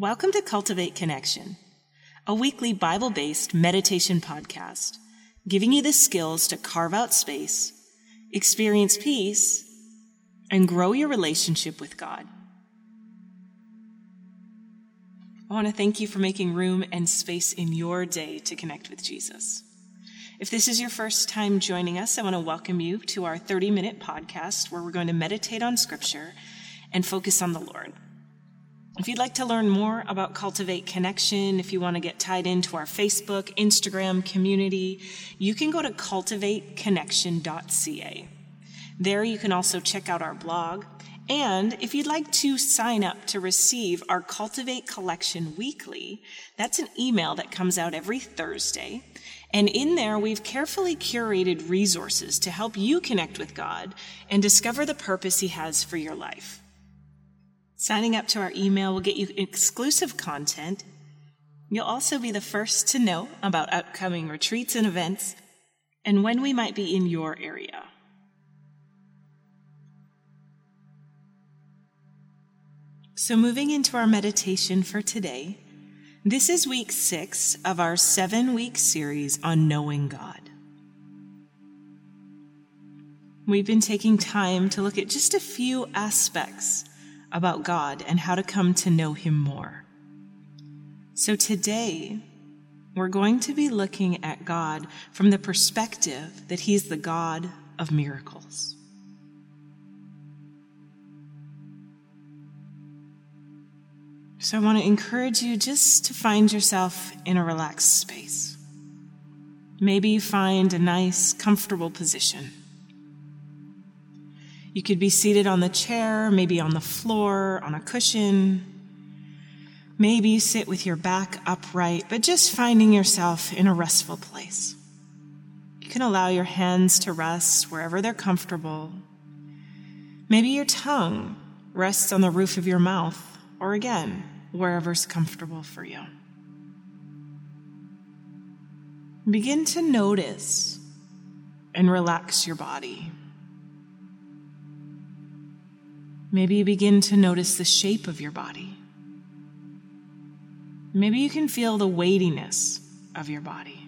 Welcome to Cultivate Connection, a weekly Bible based meditation podcast, giving you the skills to carve out space, experience peace, and grow your relationship with God. I want to thank you for making room and space in your day to connect with Jesus. If this is your first time joining us, I want to welcome you to our 30 minute podcast where we're going to meditate on Scripture and focus on the Lord. If you'd like to learn more about Cultivate Connection, if you want to get tied into our Facebook, Instagram community, you can go to cultivateconnection.ca. There you can also check out our blog. And if you'd like to sign up to receive our Cultivate Collection weekly, that's an email that comes out every Thursday. And in there, we've carefully curated resources to help you connect with God and discover the purpose He has for your life. Signing up to our email will get you exclusive content. You'll also be the first to know about upcoming retreats and events and when we might be in your area. So, moving into our meditation for today, this is week six of our seven week series on knowing God. We've been taking time to look at just a few aspects about God and how to come to know Him more. So today, we're going to be looking at God from the perspective that He's the God of miracles. So I want to encourage you just to find yourself in a relaxed space. Maybe find a nice, comfortable position. You could be seated on the chair, maybe on the floor, on a cushion. Maybe you sit with your back upright, but just finding yourself in a restful place. You can allow your hands to rest wherever they're comfortable. Maybe your tongue rests on the roof of your mouth or again, wherever's comfortable for you. Begin to notice and relax your body. Maybe you begin to notice the shape of your body. Maybe you can feel the weightiness of your body.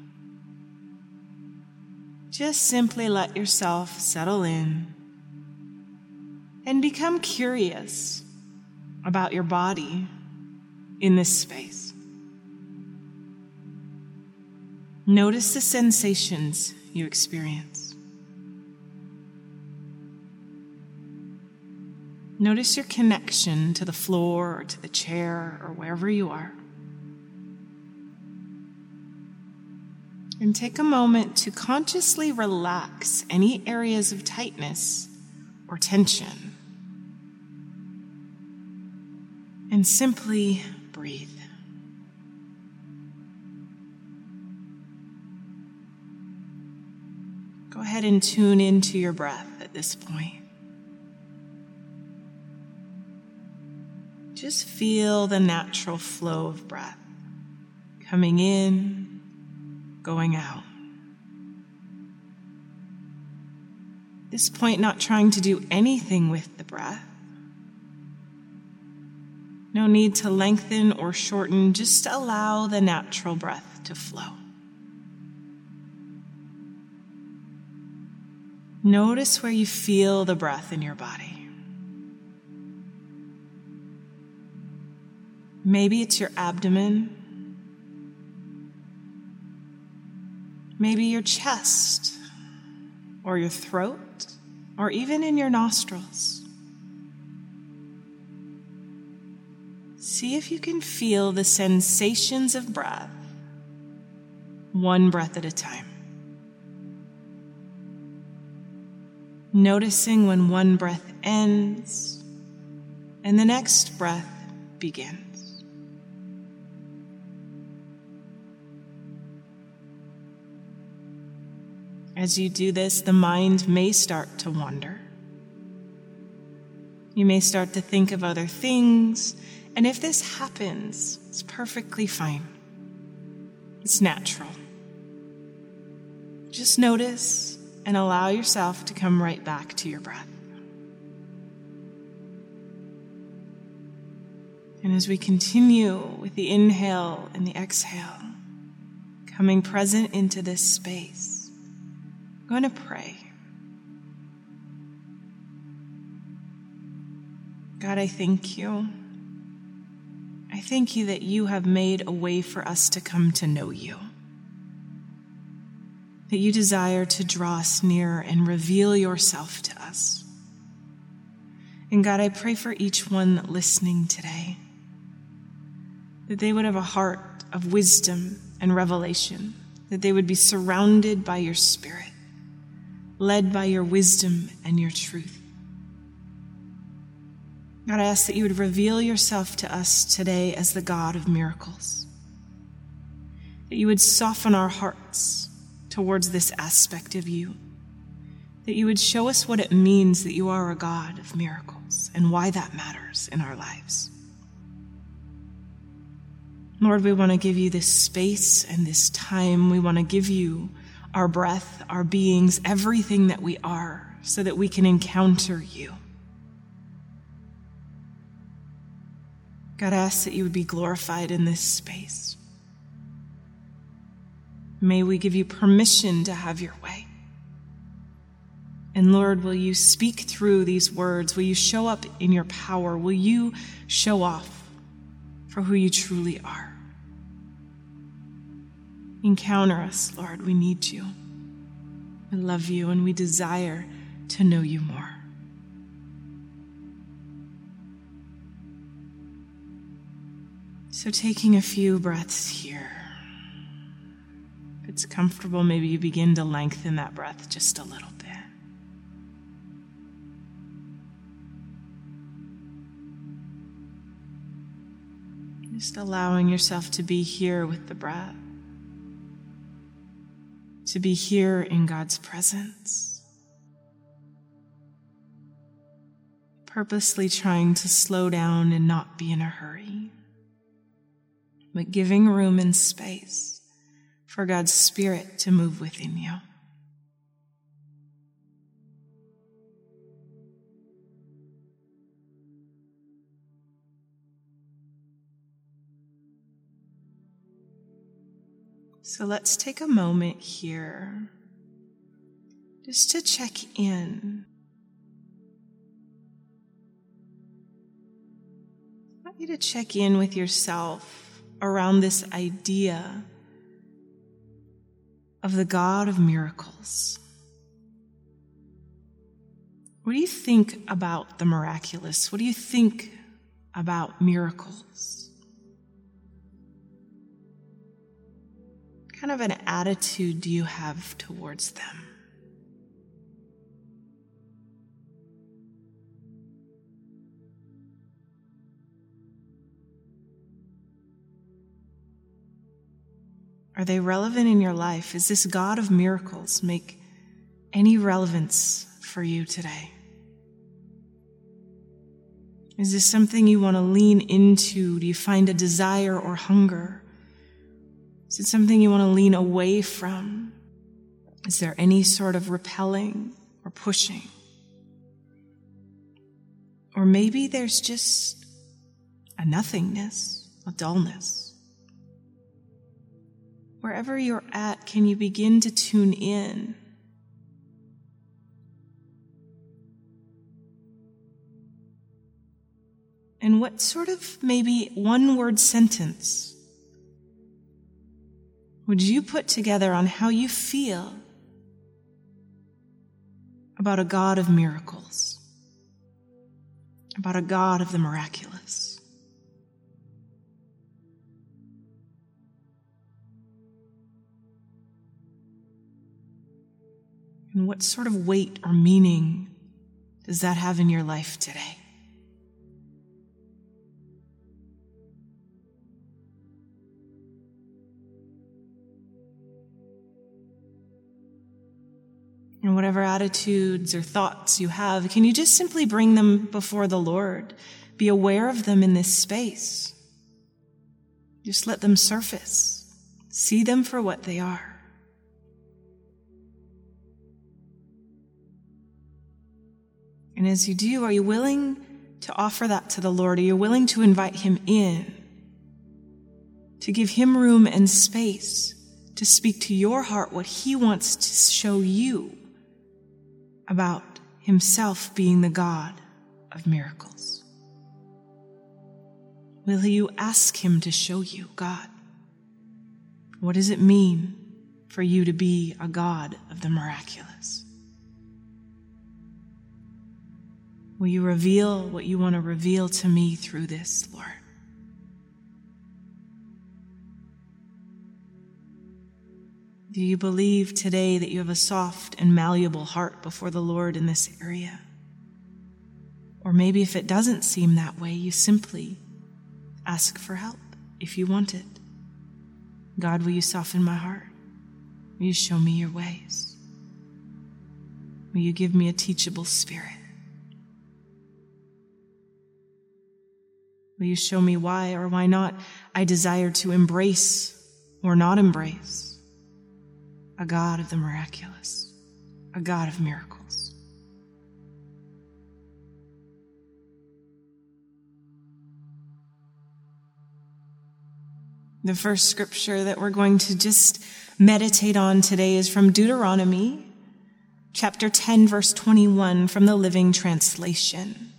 Just simply let yourself settle in and become curious about your body in this space. Notice the sensations you experience. Notice your connection to the floor or to the chair or wherever you are. And take a moment to consciously relax any areas of tightness or tension. and simply breathe. Go ahead and tune into your breath at this point. Just feel the natural flow of breath coming in, going out. This point, not trying to do anything with the breath no need to lengthen or shorten, just allow the natural breath to flow. Notice where you feel the breath in your body. Maybe it's your abdomen. Maybe your chest or your throat or even in your nostrils. See if you can feel the sensations of breath, one breath at a time. Noticing when one breath ends and the next breath begins. As you do this, the mind may start to wander. You may start to think of other things and if this happens, it's perfectly fine. It's natural. Just notice and allow yourself to come right back to your breath. And as we continue with the inhale and the exhale, coming present into this space, I'm going to pray. God, I thank you. I thank you that you have made a way for us to come to know you. That you desire to draw us near and reveal yourself to us. And God, I pray for each one listening today that they would have a heart of wisdom and revelation, that they would be surrounded by your Spirit, led by your wisdom and your truth. God, I ask that you would reveal yourself to us today as the God of miracles, that you would soften our hearts towards this aspect of you, that you would show us what it means that you are a God of miracles and why that matters in our lives. Lord, we want to give you this space and this time. We want to give you our breath, our beings, everything that we are, so that we can encounter you. God, I ask that you would be glorified in this space. May we give you permission to have your way. And Lord, will you speak through these words? Will you show up in your power? Will you show off for who you truly are? Encounter us, Lord. We need you. We love you and we desire to know you more. So, taking a few breaths here. If it's comfortable, maybe you begin to lengthen that breath just a little bit. Just allowing yourself to be here with the breath to be here in God's presence. Purposely trying to slow down and not be in a hurry, but giving room and space for God's Spirit to move within you. So let's take a moment here just to check in. I want you to check in with yourself around this idea of the God of miracles. What do you think about the miraculous? What do you think about miracles? Kind of an attitude do you have towards them? Are they relevant in your life? Is this God of miracles make any relevance for you today? Is this something you want to lean into? Do you find a desire or hunger? Is it something you want to lean away from? Is there any sort of repelling or pushing? Or maybe there's just a nothingness, a dullness. Wherever you're at, can you begin to tune in? And what sort of maybe one word sentence would you put together on how you feel about a God of miracles, about a God of the miraculous? And what sort of weight or meaning does that have in your life today? And whatever attitudes or thoughts you have, can you just simply bring them before the Lord? Be aware of them in this space. Just let them surface. See them for what they are. And as you do, are you willing to offer that to the Lord? Are you willing to invite Him in? To give Him room and space to speak to your heart what He wants to show you about Himself being the God of miracles? Will you ask Him to show you, God? What does it mean for you to be a God of the miraculous? Will you reveal what you want to reveal to me through this, Lord? Do you believe today that you have a soft and malleable heart before the Lord in this area? Or maybe if it doesn't seem that way, you simply ask for help if you want it. God, will you soften my heart? Will you show me your ways? Will you give me a teachable spirit? Will you show me why or why not I desire to embrace or not embrace a God of the miraculous, a God of miracles? The first scripture that we're going to just meditate on today is from Deuteronomy chapter 10, verse 21 from the Living Translation.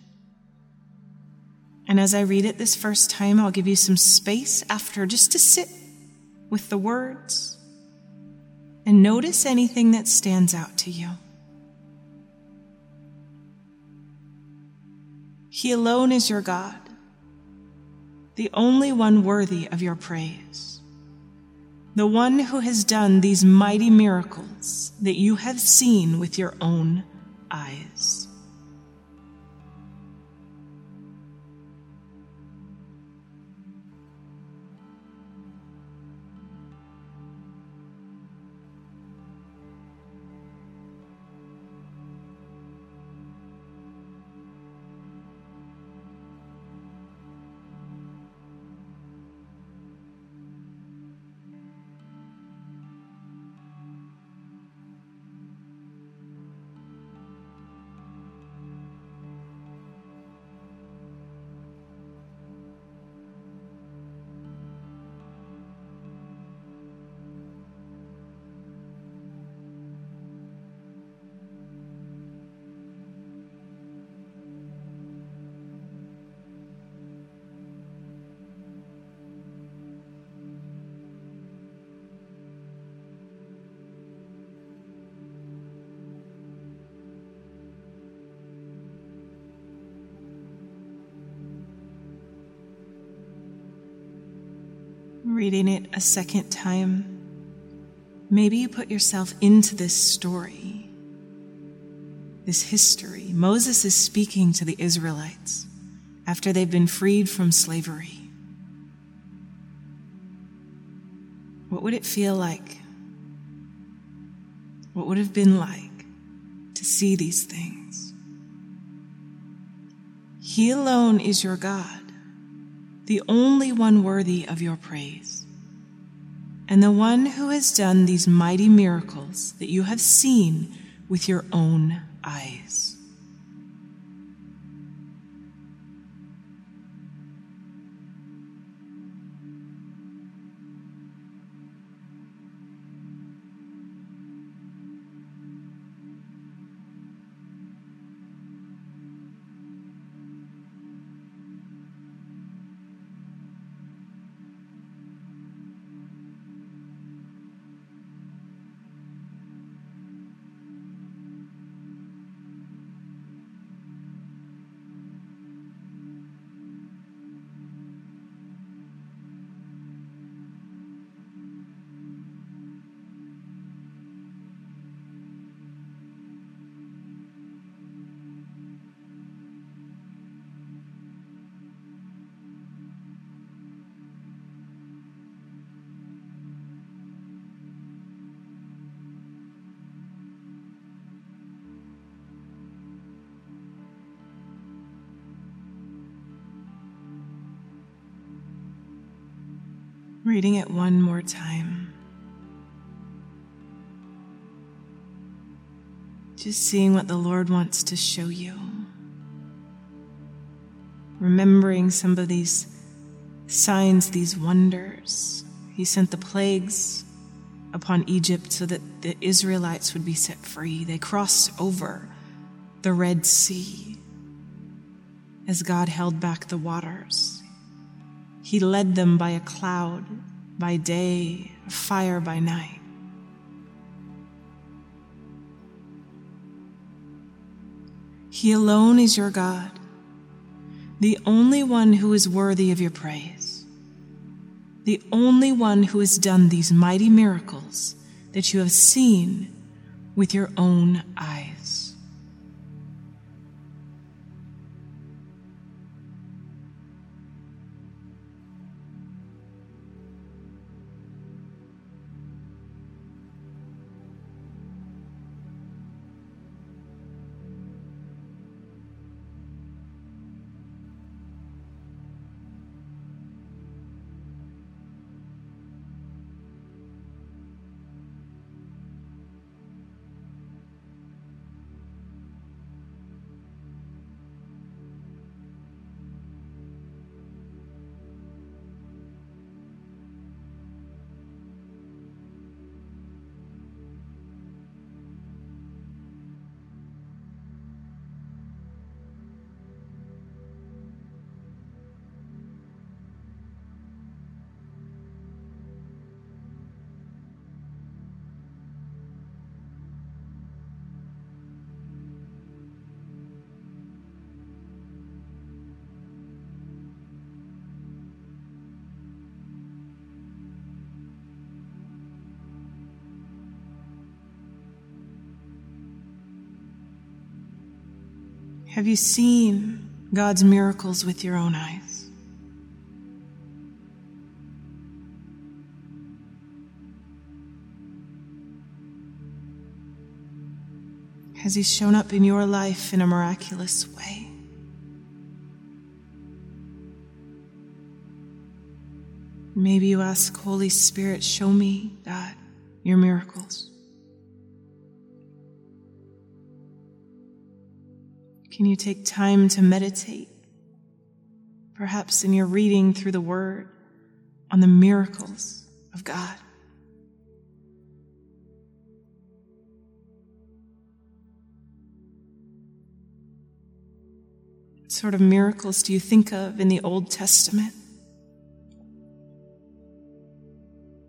And as I read it this first time, I'll give you some space after just to sit with the words and notice anything that stands out to you. He alone is your God the only one worthy of your praise, the one who has done these mighty miracles that you have seen with your own eyes. Reading it a second time, maybe you put yourself into this story, this history. Moses is speaking to the Israelites after they've been freed from slavery. What would it feel like? What would it have been like to see these things? He alone is your God the only one worthy of your praise, and the one who has done these mighty miracles that you have seen with your own eyes. Reading it one more time. Just seeing what the Lord wants to show you. remembering some of these signs, these wonders. He sent the plagues upon Egypt so that the Israelites would be set free. They crossed over the Red Sea as God held back the waters. He led them by a cloud by day, fire by night. He alone is your God, the only one who is worthy of your praise, the only one who has done these mighty miracles that you have seen with your own eyes. Have you seen God's miracles with your own eyes? Has He shown up in your life in a miraculous way? Maybe you ask, Holy Spirit, show me, God, your miracles. Can you take time to meditate? Perhaps in your reading through the Word on the miracles of God. What sort of miracles do you think of in the Old Testament?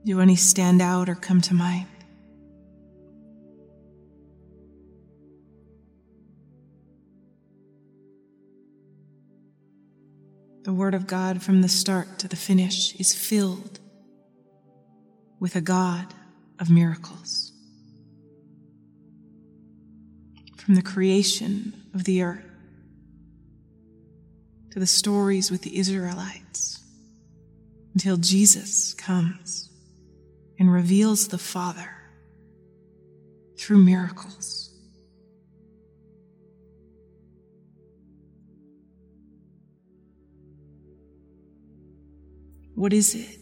Do any stand out or come to mind? The Word of God from the start to the finish is filled with a God of miracles. From the creation of the earth to the stories with the Israelites until Jesus comes and reveals the Father through miracles. What is it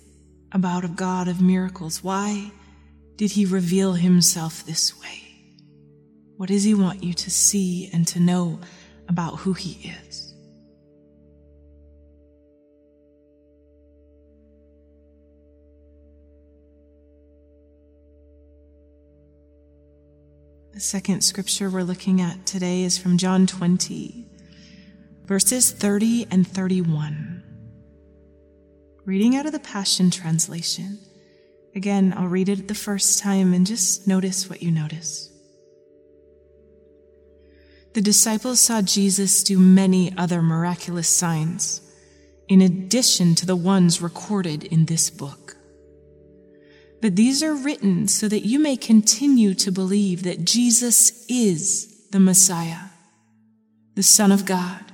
about a God of miracles? Why did he reveal himself this way? What does he want you to see and to know about who he is? The second scripture we're looking at today is from John 20, verses 30 and 31 reading out of the Passion Translation. Again, I'll read it the first time and just notice what you notice. The disciples saw Jesus do many other miraculous signs, in addition to the ones recorded in this book. But these are written so that you may continue to believe that Jesus is the Messiah, the Son of God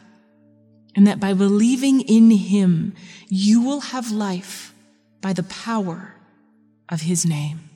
and that by believing in him, you will have life by the power of his name.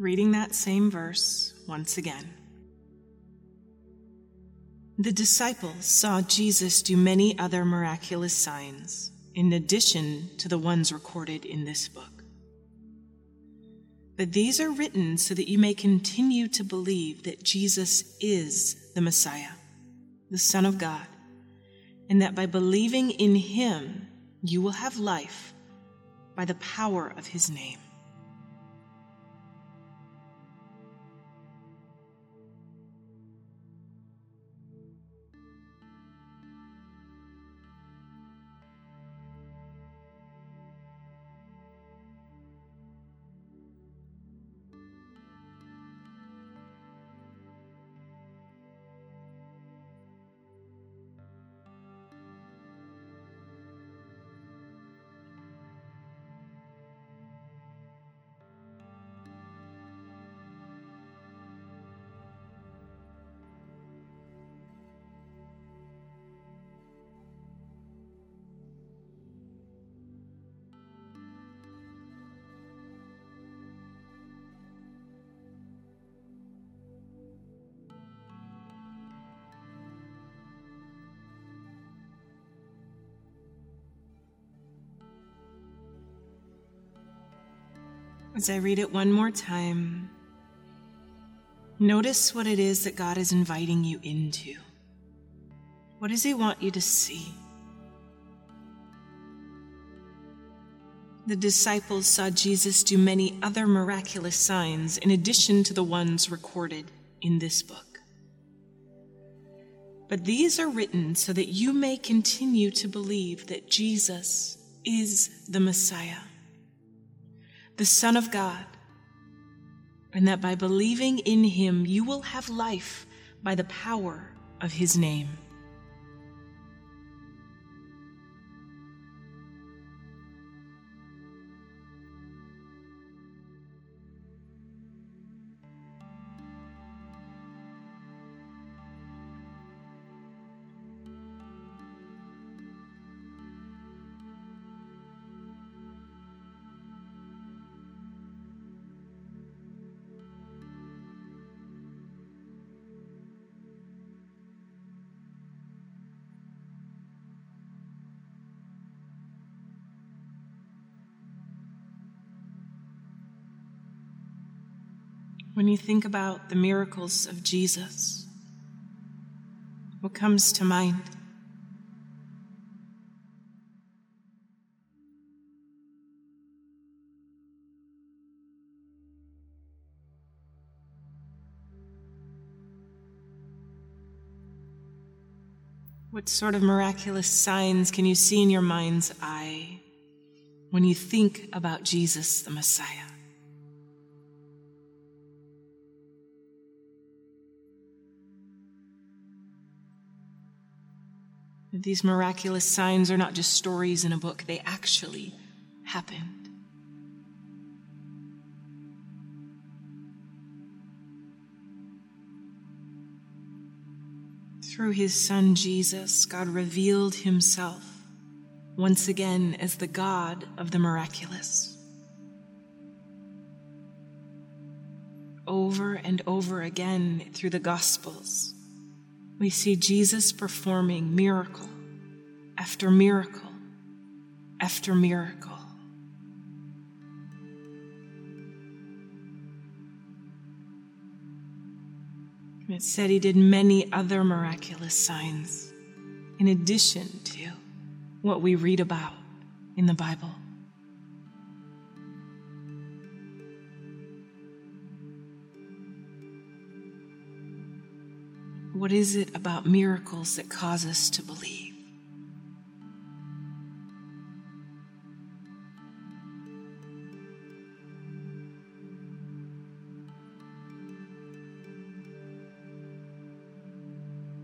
Reading that same verse once again. The disciples saw Jesus do many other miraculous signs in addition to the ones recorded in this book. But these are written so that you may continue to believe that Jesus is the Messiah, the Son of God, and that by believing in him, you will have life by the power of his name. As I read it one more time, notice what it is that God is inviting you into. What does He want you to see? The disciples saw Jesus do many other miraculous signs in addition to the ones recorded in this book. But these are written so that you may continue to believe that Jesus is the Messiah the Son of God, and that by believing in him you will have life by the power of his name. When you think about the miracles of Jesus, what comes to mind? What sort of miraculous signs can you see in your mind's eye when you think about Jesus, the Messiah? These miraculous signs are not just stories in a book, they actually happened. Through his son Jesus, God revealed himself once again as the God of the miraculous. Over and over again through the Gospels, we see Jesus performing miracle after miracle after miracle. It said he did many other miraculous signs in addition to what we read about in the Bible. What is it about miracles that cause us to believe?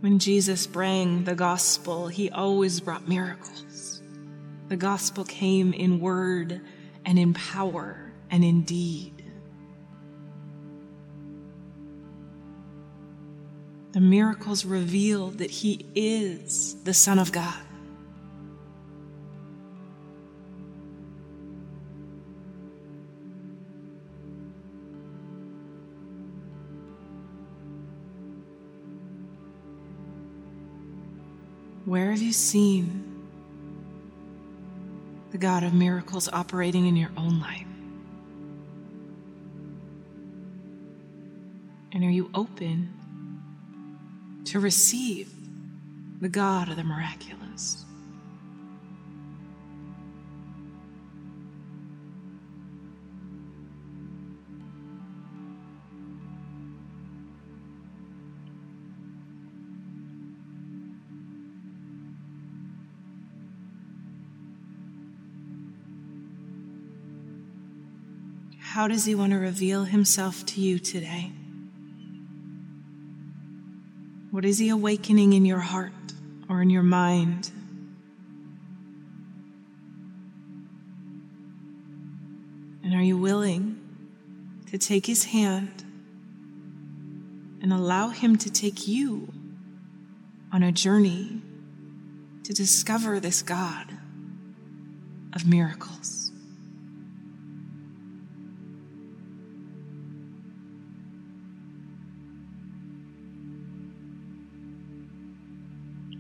When Jesus brought the gospel, he always brought miracles. The gospel came in word and in power and in deed. The miracles reveal that he is the Son of God. Where have you seen the God of miracles operating in your own life? And are you open to receive the God of the miraculous? How does He want to reveal Himself to you today? What is He awakening in your heart or in your mind? And are you willing to take His hand and allow Him to take you on a journey to discover this God of miracles?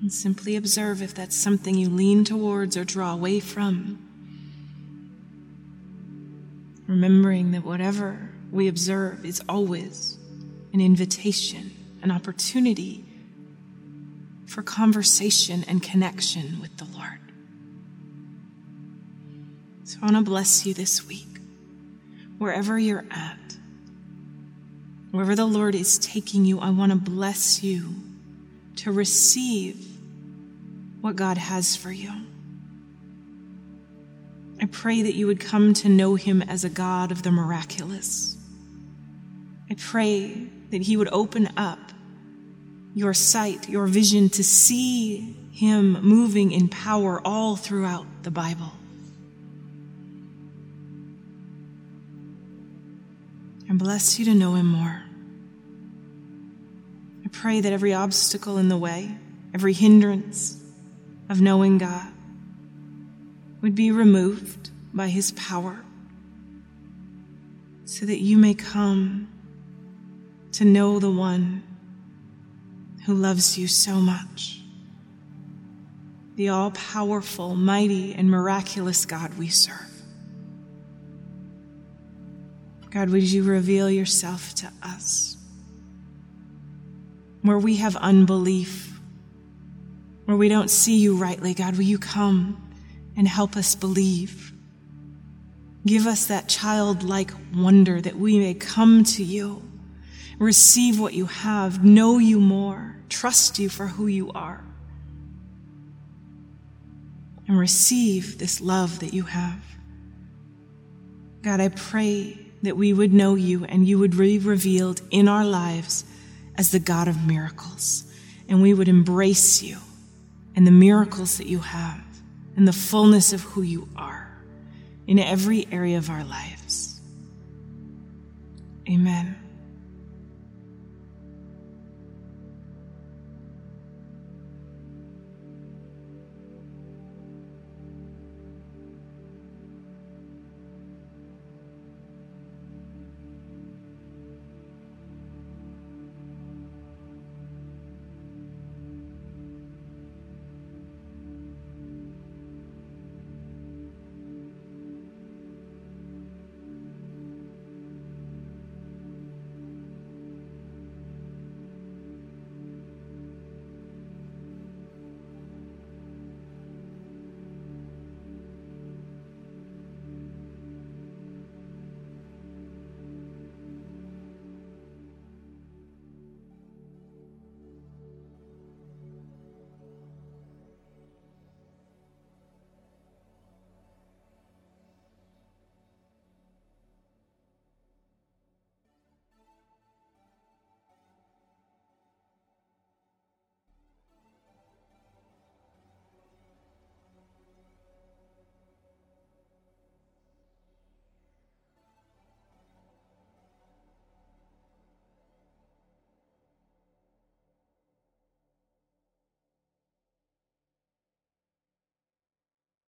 And simply observe if that's something you lean towards or draw away from. Remembering that whatever we observe is always an invitation, an opportunity for conversation and connection with the Lord. So I want to bless you this week, wherever you're at, wherever the Lord is taking you, I want to bless you to receive what God has for you. I pray that you would come to know him as a God of the miraculous. I pray that he would open up your sight, your vision to see him moving in power all throughout the Bible. And bless you to know him more. I pray that every obstacle in the way, every hindrance, of knowing God would be removed by His power so that you may come to know the one who loves you so much. The all powerful, mighty, and miraculous God we serve. God, would you reveal yourself to us? Where we have unbelief, where we don't see you rightly, God, will you come and help us believe? Give us that childlike wonder that we may come to you, receive what you have, know you more, trust you for who you are, and receive this love that you have. God, I pray that we would know you and you would be revealed in our lives as the God of miracles, and we would embrace you and the miracles that you have and the fullness of who you are in every area of our lives. Amen.